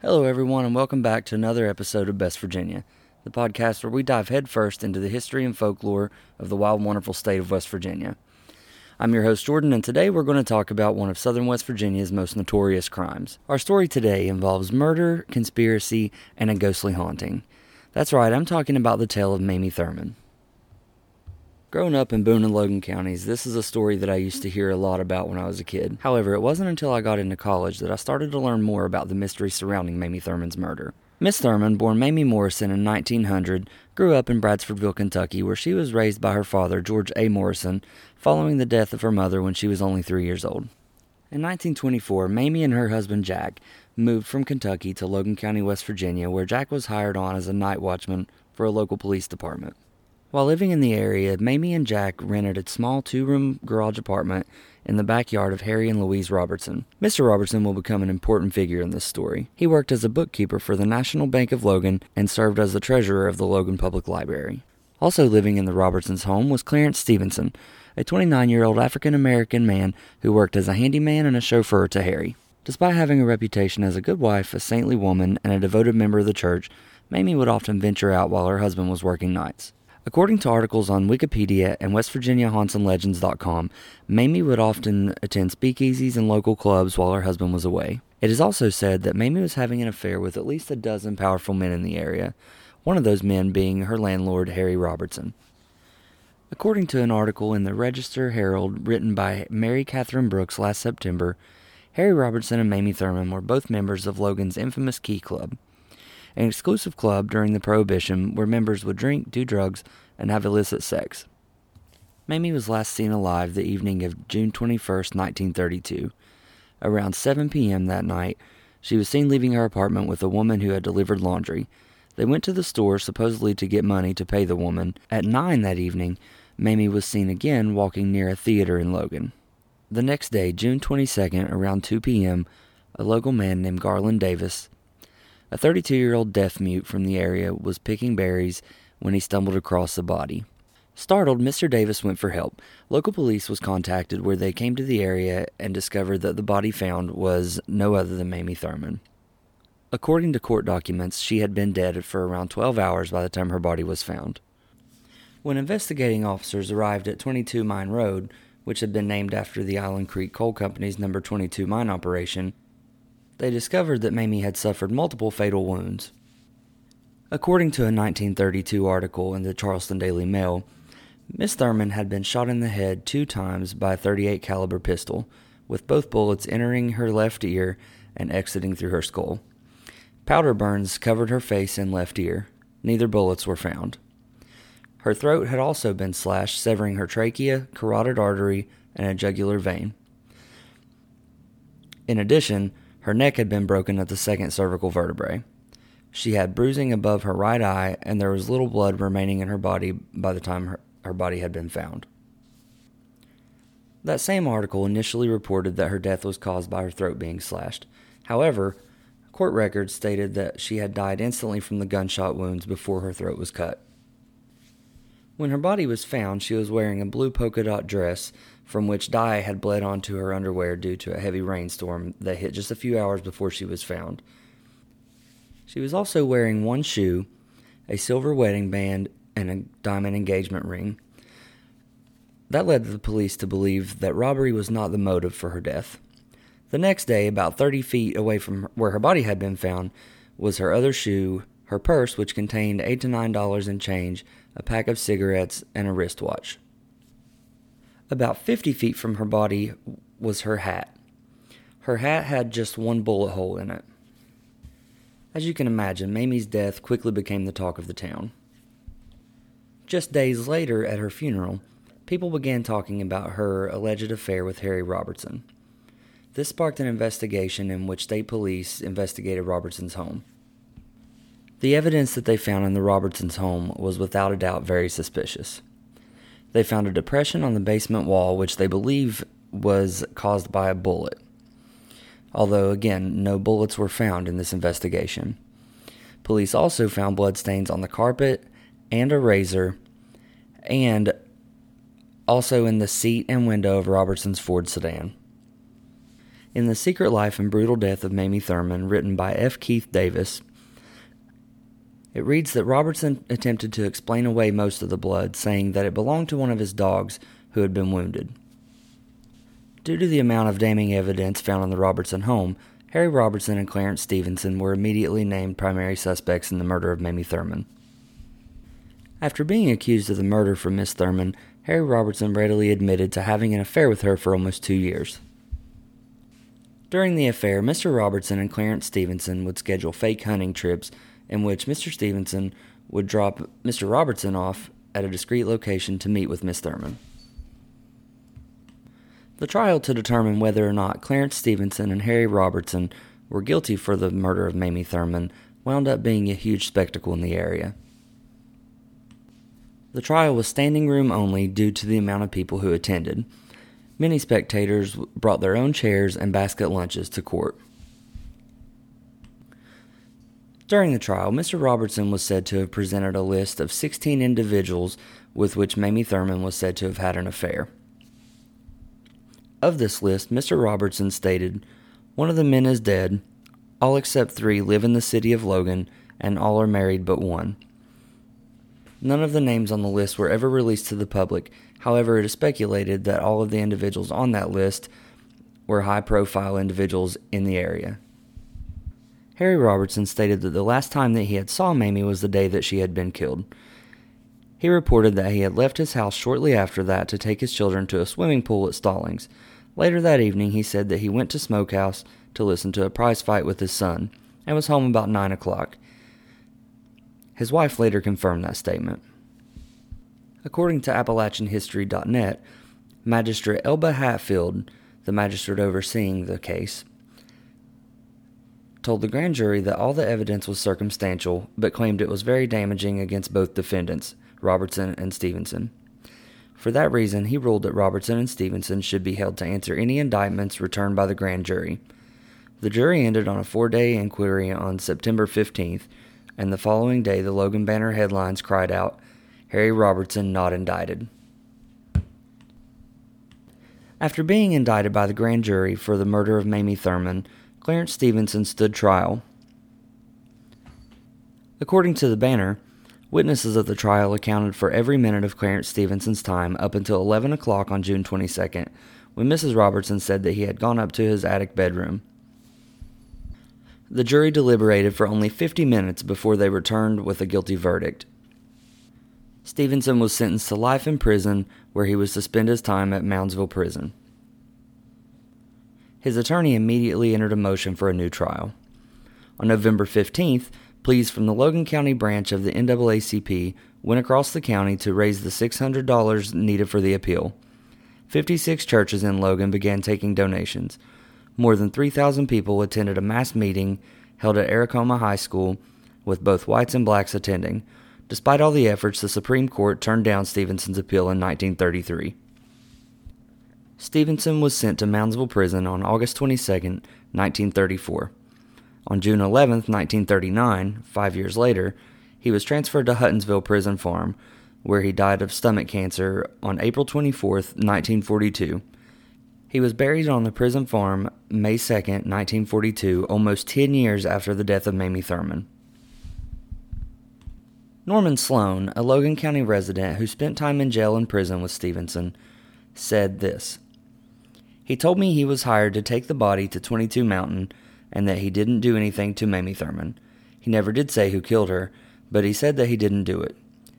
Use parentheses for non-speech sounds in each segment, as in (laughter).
Hello, everyone, and welcome back to another episode of Best Virginia, the podcast where we dive headfirst into the history and folklore of the wild, wonderful state of West Virginia. I'm your host, Jordan, and today we're going to talk about one of Southern West Virginia's most notorious crimes. Our story today involves murder, conspiracy, and a ghostly haunting. That's right, I'm talking about the tale of Mamie Thurman. Growing up in Boone and Logan counties, this is a story that I used to hear a lot about when I was a kid. However, it wasn't until I got into college that I started to learn more about the mystery surrounding Mamie Thurman's murder. Miss Thurman, born Mamie Morrison in 1900, grew up in Bradfordsville, Kentucky, where she was raised by her father, George A. Morrison, following the death of her mother when she was only three years old. In 1924, Mamie and her husband Jack moved from Kentucky to Logan County, West Virginia, where Jack was hired on as a night watchman for a local police department. While living in the area, Mamie and Jack rented a small two room garage apartment in the backyard of Harry and Louise Robertson. Mr. Robertson will become an important figure in this story. He worked as a bookkeeper for the National Bank of Logan and served as the treasurer of the Logan Public Library. Also living in the Robertsons' home was Clarence Stevenson, a 29 year old African American man who worked as a handyman and a chauffeur to Harry. Despite having a reputation as a good wife, a saintly woman, and a devoted member of the church, Mamie would often venture out while her husband was working nights. According to articles on Wikipedia and WestVirginiaHauntsandLegends.com, Mamie would often attend speakeasies and local clubs while her husband was away. It is also said that Mamie was having an affair with at least a dozen powerful men in the area, one of those men being her landlord, Harry Robertson. According to an article in the Register Herald written by Mary Catherine Brooks last September, Harry Robertson and Mamie Thurman were both members of Logan's infamous Key Club an exclusive club during the Prohibition where members would drink, do drugs, and have illicit sex. Mamie was last seen alive the evening of June 21, 1932. Around 7 p.m. that night, she was seen leaving her apartment with a woman who had delivered laundry. They went to the store supposedly to get money to pay the woman. At 9 that evening, Mamie was seen again walking near a theater in Logan. The next day, June 22nd, around 2 p.m., a local man named Garland Davis a 32 year old deaf mute from the area was picking berries when he stumbled across the body. Startled, Mr. Davis went for help. Local police was contacted where they came to the area and discovered that the body found was no other than Mamie Thurman. According to court documents, she had been dead for around 12 hours by the time her body was found. When investigating officers arrived at 22 Mine Road, which had been named after the Island Creek Coal Company's number 22 mine operation, they discovered that Mamie had suffered multiple fatal wounds. According to a 1932 article in the Charleston Daily Mail, Miss Thurman had been shot in the head two times by a 38 caliber pistol, with both bullets entering her left ear and exiting through her skull. Powder burns covered her face and left ear. Neither bullets were found. Her throat had also been slashed, severing her trachea, carotid artery, and a jugular vein. In addition, her neck had been broken at the second cervical vertebrae. She had bruising above her right eye, and there was little blood remaining in her body by the time her, her body had been found. That same article initially reported that her death was caused by her throat being slashed. However, court records stated that she had died instantly from the gunshot wounds before her throat was cut. When her body was found, she was wearing a blue polka dot dress from which dye had bled onto her underwear due to a heavy rainstorm that hit just a few hours before she was found. She was also wearing one shoe, a silver wedding band, and a diamond engagement ring. That led the police to believe that robbery was not the motive for her death. The next day, about 30 feet away from where her body had been found, was her other shoe, her purse, which contained eight to nine dollars in change, a pack of cigarettes, and a wristwatch. About 50 feet from her body was her hat. Her hat had just one bullet hole in it. As you can imagine, Mamie's death quickly became the talk of the town. Just days later, at her funeral, people began talking about her alleged affair with Harry Robertson. This sparked an investigation in which state police investigated Robertson's home. The evidence that they found in the Robertsons' home was without a doubt very suspicious. They found a depression on the basement wall, which they believe was caused by a bullet. Although, again, no bullets were found in this investigation. Police also found bloodstains on the carpet and a razor, and also in the seat and window of Robertson's Ford sedan. In The Secret Life and Brutal Death of Mamie Thurman, written by F. Keith Davis, it reads that Robertson attempted to explain away most of the blood, saying that it belonged to one of his dogs who had been wounded. Due to the amount of damning evidence found in the Robertson home, Harry Robertson and Clarence Stevenson were immediately named primary suspects in the murder of Mamie Thurman. After being accused of the murder for Miss Thurman, Harry Robertson readily admitted to having an affair with her for almost two years. During the affair, Mr. Robertson and Clarence Stevenson would schedule fake hunting trips in which Mr. Stevenson would drop Mr. Robertson off at a discreet location to meet with Miss Thurman. The trial to determine whether or not Clarence Stevenson and Harry Robertson were guilty for the murder of Mamie Thurman wound up being a huge spectacle in the area. The trial was standing room only due to the amount of people who attended. Many spectators brought their own chairs and basket lunches to court. During the trial, Mr. Robertson was said to have presented a list of 16 individuals with which Mamie Thurman was said to have had an affair. Of this list, Mr. Robertson stated, One of the men is dead, all except three live in the city of Logan, and all are married but one. None of the names on the list were ever released to the public. However, it is speculated that all of the individuals on that list were high profile individuals in the area. Harry Robertson stated that the last time that he had saw Mamie was the day that she had been killed. He reported that he had left his house shortly after that to take his children to a swimming pool at Stollings. Later that evening, he said that he went to Smokehouse to listen to a prize fight with his son and was home about 9 o'clock. His wife later confirmed that statement. According to AppalachianHistory.net, Magistrate Elba Hatfield, the magistrate overseeing the case, told the grand jury that all the evidence was circumstantial, but claimed it was very damaging against both defendants, Robertson and Stevenson. For that reason, he ruled that Robertson and Stevenson should be held to answer any indictments returned by the grand jury. The jury ended on a four day inquiry on September 15th, and the following day the Logan Banner headlines cried out, Harry Robertson not indicted. After being indicted by the grand jury for the murder of Mamie Thurman, Clarence Stevenson stood trial. According to the Banner, Witnesses of the trial accounted for every minute of Clarence Stevenson's time up until 11 o'clock on June 22nd, when Mrs. Robertson said that he had gone up to his attic bedroom. The jury deliberated for only 50 minutes before they returned with a guilty verdict. Stevenson was sentenced to life in prison, where he was to spend his time at Moundsville Prison. His attorney immediately entered a motion for a new trial. On November 15th, pleas from the Logan County branch of the NAACP went across the county to raise the $600 needed for the appeal. 56 churches in Logan began taking donations. More than 3,000 people attended a mass meeting held at Aracoma High School, with both whites and blacks attending. Despite all the efforts, the Supreme Court turned down Stevenson's appeal in 1933. Stevenson was sent to Moundsville Prison on August 22, 1934. On June 11, 1939, five years later, he was transferred to Huttonsville Prison Farm, where he died of stomach cancer on April 24, 1942. He was buried on the prison farm May 2, 1942, almost 10 years after the death of Mamie Thurman. Norman Sloan, a Logan County resident who spent time in jail and prison with Stevenson, said this He told me he was hired to take the body to 22 Mountain and that he didn't do anything to Mamie Thurman. He never did say who killed her, but he said that he didn't do it.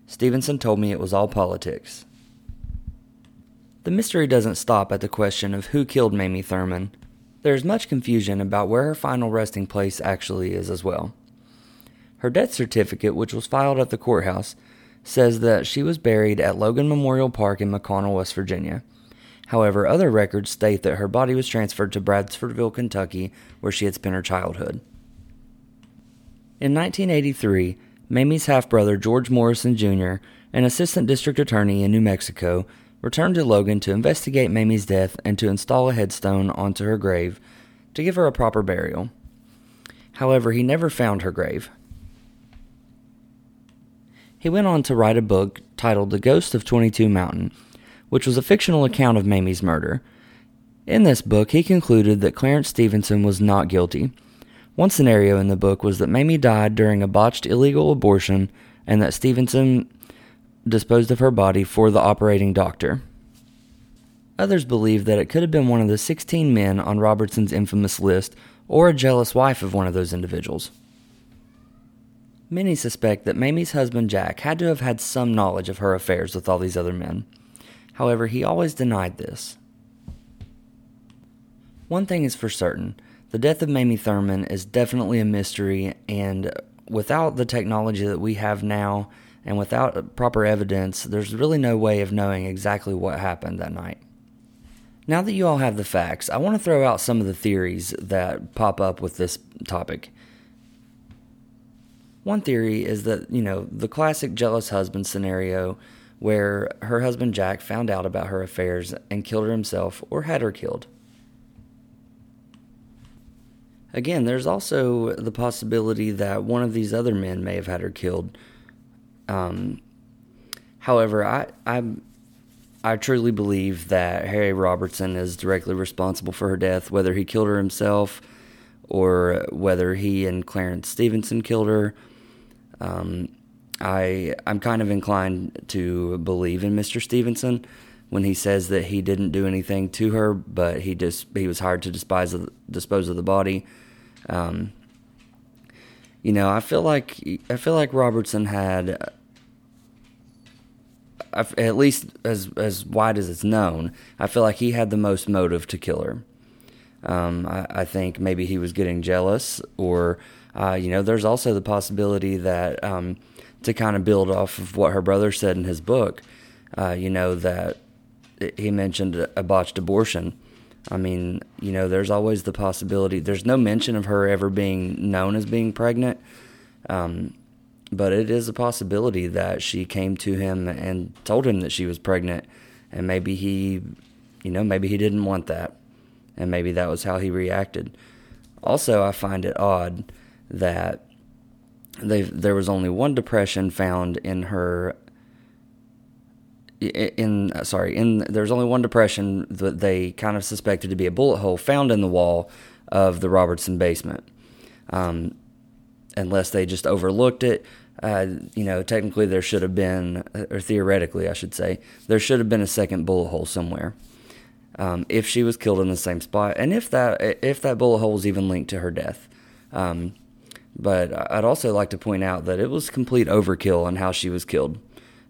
Stevenson told me it was all politics. The mystery doesn't stop at the question of who killed Mamie Thurman. There is much confusion about where her final resting place actually is as well. Her death certificate, which was filed at the courthouse, says that she was buried at Logan Memorial Park in McConnell, West Virginia. However, other records state that her body was transferred to Bradfordville, Kentucky, where she had spent her childhood. In 1983, Mamie's half brother George Morrison Jr., an assistant district attorney in New Mexico, returned to Logan to investigate Mamie's death and to install a headstone onto her grave to give her a proper burial. However, he never found her grave. He went on to write a book titled The Ghost of 22 Mountain which was a fictional account of Mamie's murder. In this book, he concluded that Clarence Stevenson was not guilty. One scenario in the book was that Mamie died during a botched illegal abortion and that Stevenson disposed of her body for the operating doctor. Others believe that it could have been one of the 16 men on Robertson's infamous list or a jealous wife of one of those individuals. Many suspect that Mamie's husband Jack had to have had some knowledge of her affairs with all these other men. However, he always denied this. One thing is for certain the death of Mamie Thurman is definitely a mystery, and without the technology that we have now and without proper evidence, there's really no way of knowing exactly what happened that night. Now that you all have the facts, I want to throw out some of the theories that pop up with this topic. One theory is that, you know, the classic jealous husband scenario where her husband Jack found out about her affairs and killed her himself or had her killed. Again, there's also the possibility that one of these other men may have had her killed. Um, however, I, I I truly believe that Harry Robertson is directly responsible for her death, whether he killed her himself or whether he and Clarence Stevenson killed her. Um, I I'm kind of inclined to believe in Mr. Stevenson when he says that he didn't do anything to her, but he just he was hired to dispose of, dispose of the body. Um, you know, I feel like I feel like Robertson had, at least as as wide as it's known, I feel like he had the most motive to kill her. Um, I, I, think maybe he was getting jealous, or uh, you know, there's also the possibility that um, to kind of build off of what her brother said in his book, uh, you know, that he mentioned a botched abortion. I mean, you know, there's always the possibility. There's no mention of her ever being known as being pregnant, um, but it is a possibility that she came to him and told him that she was pregnant, and maybe he, you know, maybe he didn't want that, and maybe that was how he reacted. Also, I find it odd that there was only one depression found in her in sorry in there's only one depression that they kind of suspected to be a bullet hole found in the wall of the Robertson basement. Um, unless they just overlooked it, uh, you know, technically there should have been, or theoretically I should say, there should have been a second bullet hole somewhere. Um, if she was killed in the same spot, and if that if that bullet hole was even linked to her death. Um, but I'd also like to point out that it was complete overkill on how she was killed.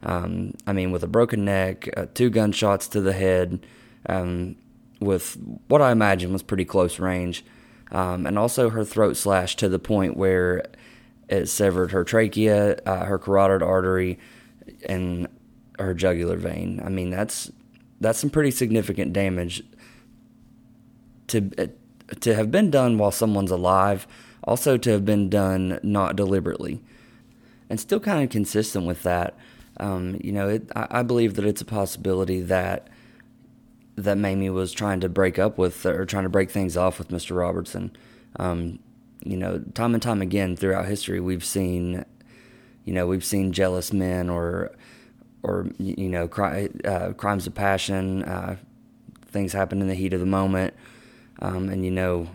Um, I mean, with a broken neck, uh, two gunshots to the head, um, with what I imagine was pretty close range, um, and also her throat slashed to the point where it severed her trachea, uh, her carotid artery, and her jugular vein. I mean, that's that's some pretty significant damage to uh, to have been done while someone's alive. Also, to have been done not deliberately, and still kind of consistent with that. Um, you know, it, I, I, believe that it's a possibility that that Mamie was trying to break up with or trying to break things off with Mr. Robertson. Um, you know, time and time again throughout history, we've seen, you know, we've seen jealous men or or you know, cri- uh, crimes of passion. Uh, things happen in the heat of the moment, um, and you know,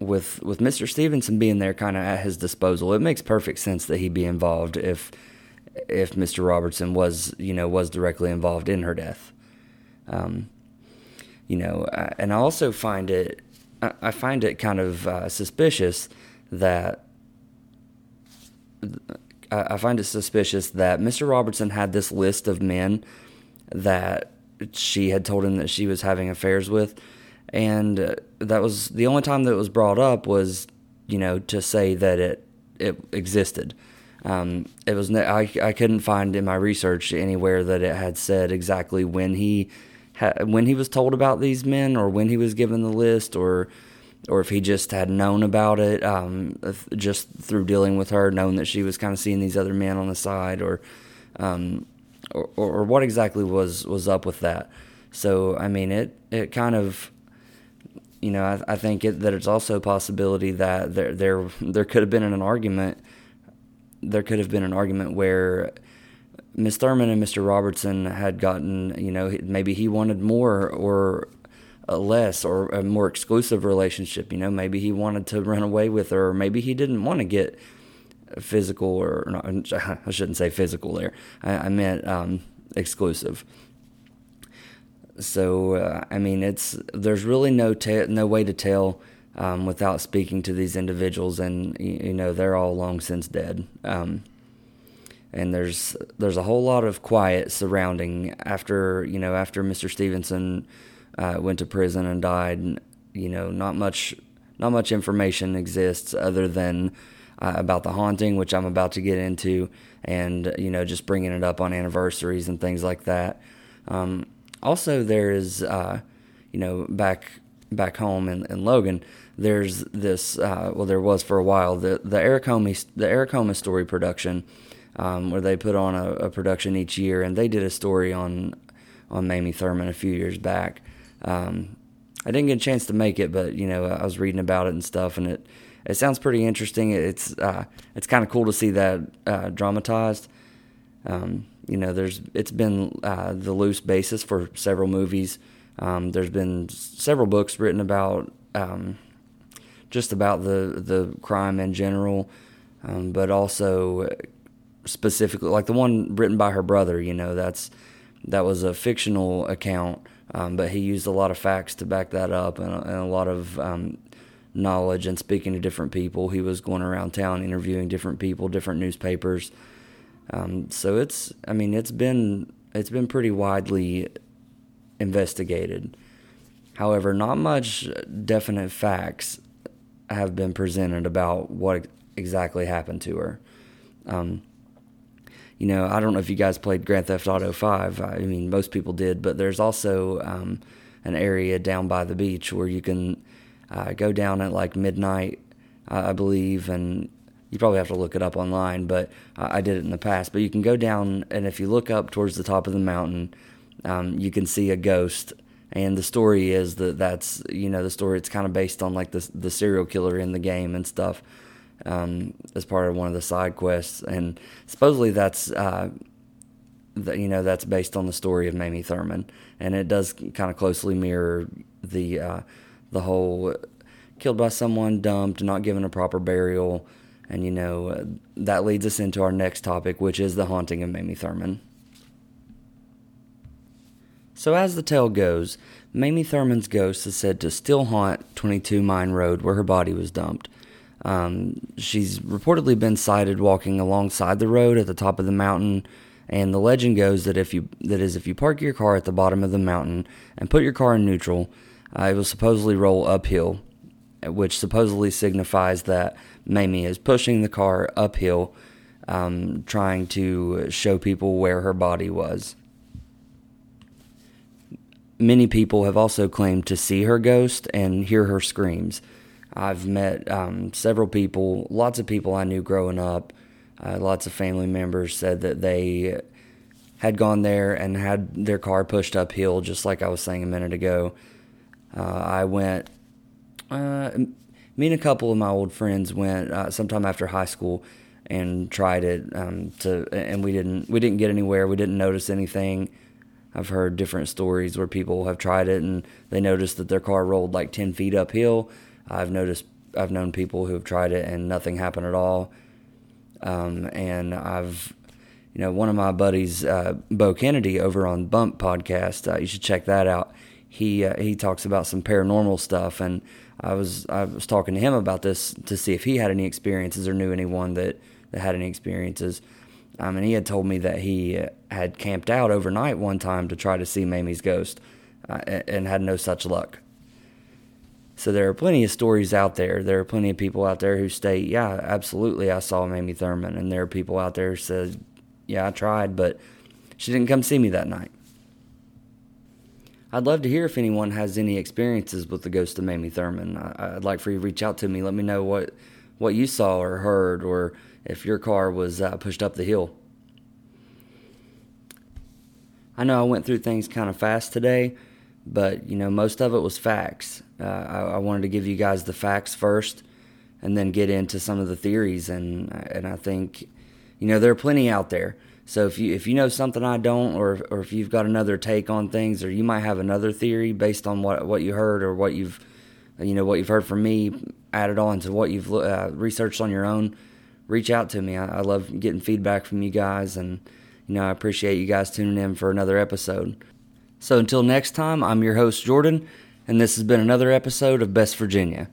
with with Mr. Stevenson being there, kind of at his disposal, it makes perfect sense that he'd be involved if if Mr. Robertson was, you know, was directly involved in her death. Um, you know, and I also find it, I find it kind of uh, suspicious that I find it suspicious that Mr. Robertson had this list of men that she had told him that she was having affairs with, and that was the only time that it was brought up was, you know, to say that it it existed. Um, it was I, I couldn't find in my research anywhere that it had said exactly when he ha- when he was told about these men or when he was given the list or or if he just had known about it um, just through dealing with her, known that she was kind of seeing these other men on the side or, um, or, or what exactly was was up with that. So I mean it it kind of you know I, I think it, that it's also a possibility that there there there could have been an argument there could have been an argument where Miss Thurman and Mr. Robertson had gotten, you know, maybe he wanted more or less or a more exclusive relationship. You know, maybe he wanted to run away with her, or maybe he didn't want to get physical, or not, (laughs) I shouldn't say physical there. I, I meant um, exclusive. So uh, I mean, it's there's really no no way to tell um, without speaking to these individuals, and you, know they're all long since dead. Um, and there's there's a whole lot of quiet surrounding after you know after Mr. Stevenson uh, went to prison and died. You know, not much not much information exists other than uh, about the haunting, which I'm about to get into, and you know just bringing it up on anniversaries and things like that. Um, also, there is uh, you know back back home in, in Logan. There's this uh, well, there was for a while the the Eric the Eric story production um, where they put on a, a, production each year, and they did a story on on Mamie Thurman a few years back. Um, I didn't get a chance to make it, but you know I was reading about it and stuff, and it it sounds pretty interesting. It's uh, it's kind of cool to see that uh, dramatized. Um, you know, there's it's been uh, the loose basis for several movies. Um, there's been several books written about um, just about the the crime in general, um, but also specifically like the one written by her brother. You know, that's that was a fictional account, um, but he used a lot of facts to back that up and, and a lot of um, knowledge and speaking to different people. He was going around town interviewing different people, different newspapers. Um, so it's, I mean, it's been it's been pretty widely investigated. However, not much definite facts have been presented about what exactly happened to her. Um, you know, I don't know if you guys played Grand Theft Auto 5. I mean, most people did, but there's also um, an area down by the beach where you can uh, go down at like midnight, uh, I believe, and you probably have to look it up online, but I did it in the past. But you can go down, and if you look up towards the top of the mountain, um, you can see a ghost. And the story is that that's you know the story. It's kind of based on like the the serial killer in the game and stuff um, as part of one of the side quests, and supposedly that's uh, you know that's based on the story of Mamie Thurman, and it does kind of closely mirror the uh, the whole killed by someone, dumped, not given a proper burial, and you know that leads us into our next topic, which is the haunting of Mamie Thurman. So as the tale goes, Mamie Thurman's ghost is said to still haunt 22 Mine Road where her body was dumped. Um, she's reportedly been sighted walking alongside the road at the top of the mountain, and the legend goes that if you that is if you park your car at the bottom of the mountain and put your car in neutral, uh, it will supposedly roll uphill, which supposedly signifies that Mamie is pushing the car uphill, um, trying to show people where her body was. Many people have also claimed to see her ghost and hear her screams. I've met um, several people, lots of people I knew growing up. Uh, lots of family members said that they had gone there and had their car pushed uphill, just like I was saying a minute ago. Uh, I went, uh, me and a couple of my old friends went uh, sometime after high school and tried it um, to, and we didn't we didn't get anywhere. We didn't notice anything. I've heard different stories where people have tried it and they noticed that their car rolled like ten feet uphill I've noticed I've known people who have tried it and nothing happened at all. Um, and I've, you know, one of my buddies, uh, Bo Kennedy, over on Bump podcast. Uh, you should check that out. He uh, he talks about some paranormal stuff, and I was I was talking to him about this to see if he had any experiences or knew anyone that that had any experiences. Um, and he had told me that he had camped out overnight one time to try to see Mamie's ghost, uh, and had no such luck. So there are plenty of stories out there. There are plenty of people out there who state, "Yeah, absolutely, I saw Mamie Thurman," and there are people out there who said, "Yeah, I tried, but she didn't come see me that night." I'd love to hear if anyone has any experiences with the ghost of Mamie Thurman. I, would like for you to reach out to me. Let me know what what you saw or heard, or if your car was uh, pushed up the hill. I know I went through things kind of fast today, but you know most of it was facts. Uh, I, I, wanted to give you guys the facts first, and then get into some of the theories. and And I think, you know, there are plenty out there. So if you if you know something I don't, or or if you've got another take on things, or you might have another theory based on what what you heard or what you've you know what you've heard from me added on to what you've uh, researched on your own, reach out to me. I, I love getting feedback from you guys, and you know I appreciate you guys tuning in for another episode. So until next time, I'm your host Jordan, and this has been another episode of Best Virginia.